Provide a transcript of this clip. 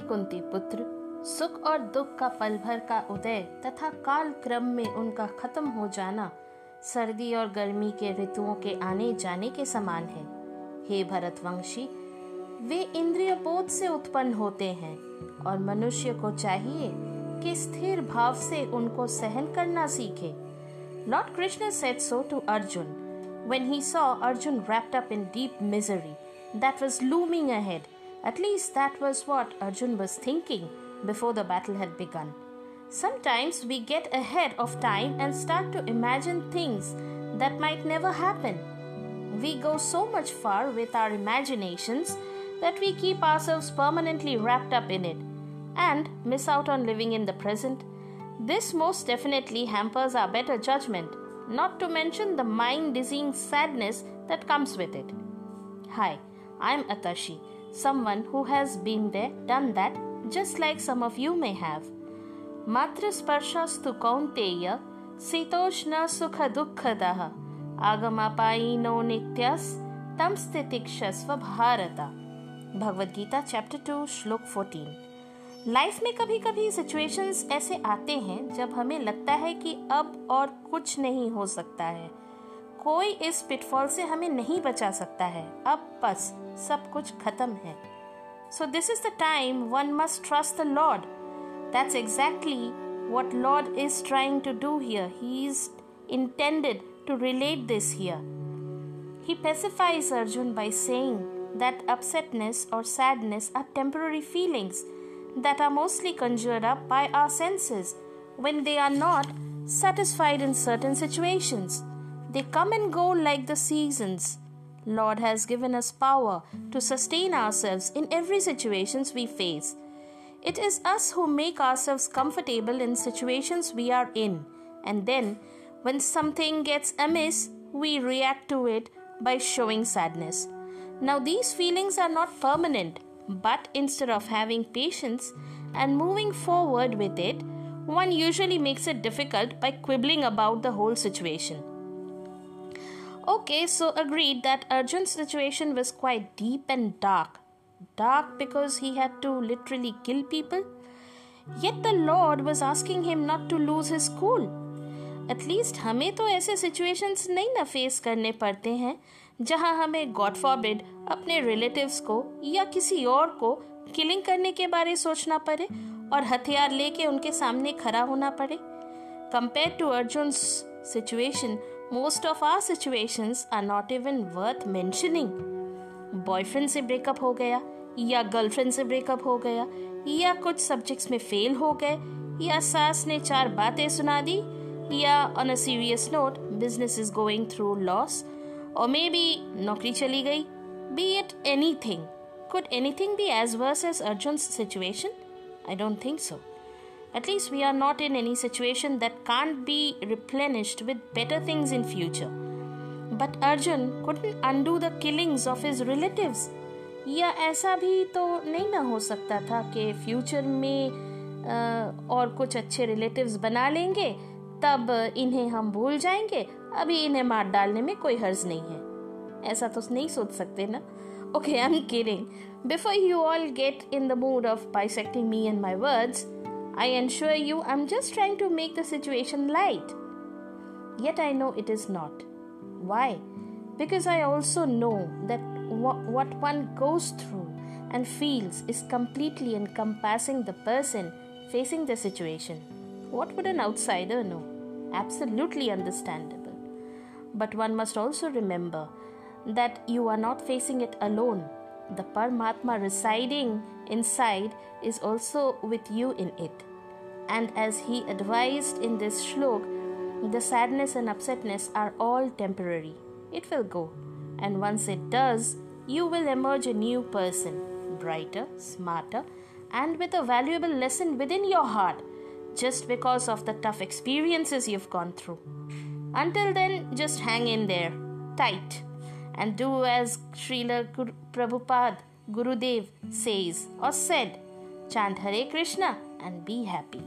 हे कुंती पुत्र, सुख और दुख का पल भर का उदय तथा काल क्रम में उनका खत्म हो जाना सर्दी और गर्मी के ऋतुओं के आने जाने के समान है हे भरतवंशी, वे इंद्रिय बोध से उत्पन्न होते हैं और मनुष्य को चाहिए कि स्थिर भाव से उनको सहन करना सीखे lord Krishna said so to Arjun, when he saw Arjun wrapped up in deep misery that was looming ahead. At least that was what Arjun was thinking before the battle had begun. Sometimes we get ahead of time and start to imagine things that might never happen. We go so much far with our imaginations that we keep ourselves permanently wrapped up in it and miss out on living in the present. This most definitely hampers our better judgment, not to mention the mind dizzying sadness that comes with it. Hi, I'm Atashi, someone who has been there, done that, just like some of you may have. मात्र स्पर्शस्तु कौन्तेय शीतोष्ण सुख दुःखदः आगमापायिनो नित्यस् तं स्थितिक्षस्व भारत। Bhagavad Gita chapter two श्लोक fourteen life में कभी कभी सिचुएशंस ऐसे आते हैं जब हमें लगता है कि अब और कुछ नहीं हो सकता है। कोई इस पिटफॉल से हमें नहीं बचा सकता है अब बस सब कुछ खत्म है so this is the time one must trust the lord that's exactly what Lord is trying to do here. He is intended to relate this here. He pacifies Arjun by saying that upsetness or sadness are temporary feelings that are mostly conjured up by our senses when they are not satisfied in certain situations. They come and go like the seasons. Lord has given us power to sustain ourselves in every situations we face. It is us who make ourselves comfortable in situations we are in, and then, when something gets amiss, we react to it by showing sadness. Now, these feelings are not permanent, but instead of having patience and moving forward with it, one usually makes it difficult by quibbling about the whole situation. Okay, so agreed that Arjun's situation was quite deep and dark. Dark because he had to literally kill people. Yet the Lord was asking him not to lose his cool. At least हमें तो ऐसे situations नहीं ना face करने पड़ते हैं जहाँ हमें गॉड फॉरबिड अपने रिलेटिव्स को या किसी और को किलिंग करने के बारे सोचना पड़े और हथियार लेके उनके सामने खड़ा होना पड़े compare to Arjun situation most of are situations are not even worth mentioning boyfriend से ब्रेकअप हो गया या गर्लफ्रेंड से ब्रेकअप हो गया या कुछ सब्जेक्ट्स में फेल हो गए या सास ने चार बातें सुना दी या on a serious note business is going through loss और मे बी नौकरी चली गई be it any thing could any thing be as verse as Arjun situation I don't think so At least we are not in any situation that can't be replenished with better things in future. But Arjun couldn't undo the killings of his relatives. या ऐसा भी तो नहीं ना हो सकता था कि फ्यूचर में आ, और कुछ अच्छे रिलेटिव्स बना लेंगे तब इन्हें हम भूल जाएँगे अभी इन्हें मार डालने में कोई हर्ज नहीं है ऐसा तो नहीं सोच सकते ना okay I am kidding before you all get in the mood of bisecting me and my words I assure you, I'm just trying to make the situation light. Yet I know it is not. Why? Because I also know that what one goes through and feels is completely encompassing the person facing the situation. What would an outsider know? Absolutely understandable. But one must also remember that you are not facing it alone. The Paramatma residing inside is also with you in it. And as he advised in this shlok, the sadness and upsetness are all temporary. It will go. And once it does, you will emerge a new person, brighter, smarter, and with a valuable lesson within your heart just because of the tough experiences you've gone through. Until then, just hang in there, tight, and do as Srila Prabhupada Gurudev says or said chant Hare Krishna and be happy.